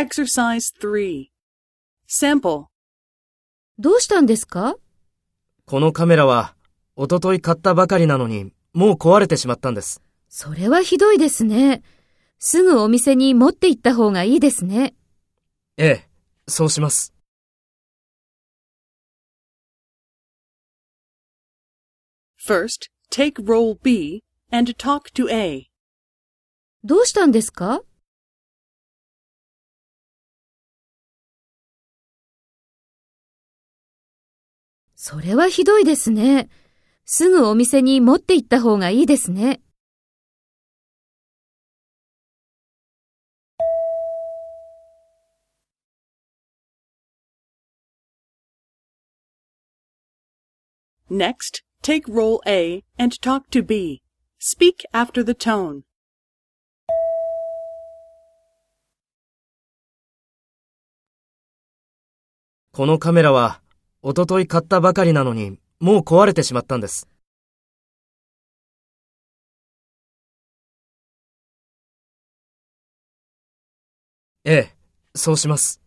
Exercise 3. Sample. どうしたんですか？このカメラは、おととい買ったばかりなのに、もう壊れてしまったんです。それはひどいですね。すぐお店に持って行った方がいいですね。ええ、そうします。First, take role B and talk to A. どうしたんですか？それはひどいですね。すぐお店に持って行った方がいいですね。Next, take role A and talk to B. Speak after the tone. このカメラは、おととい買ったばかりなのに、もう壊れてしまったんです。ええ、そうします。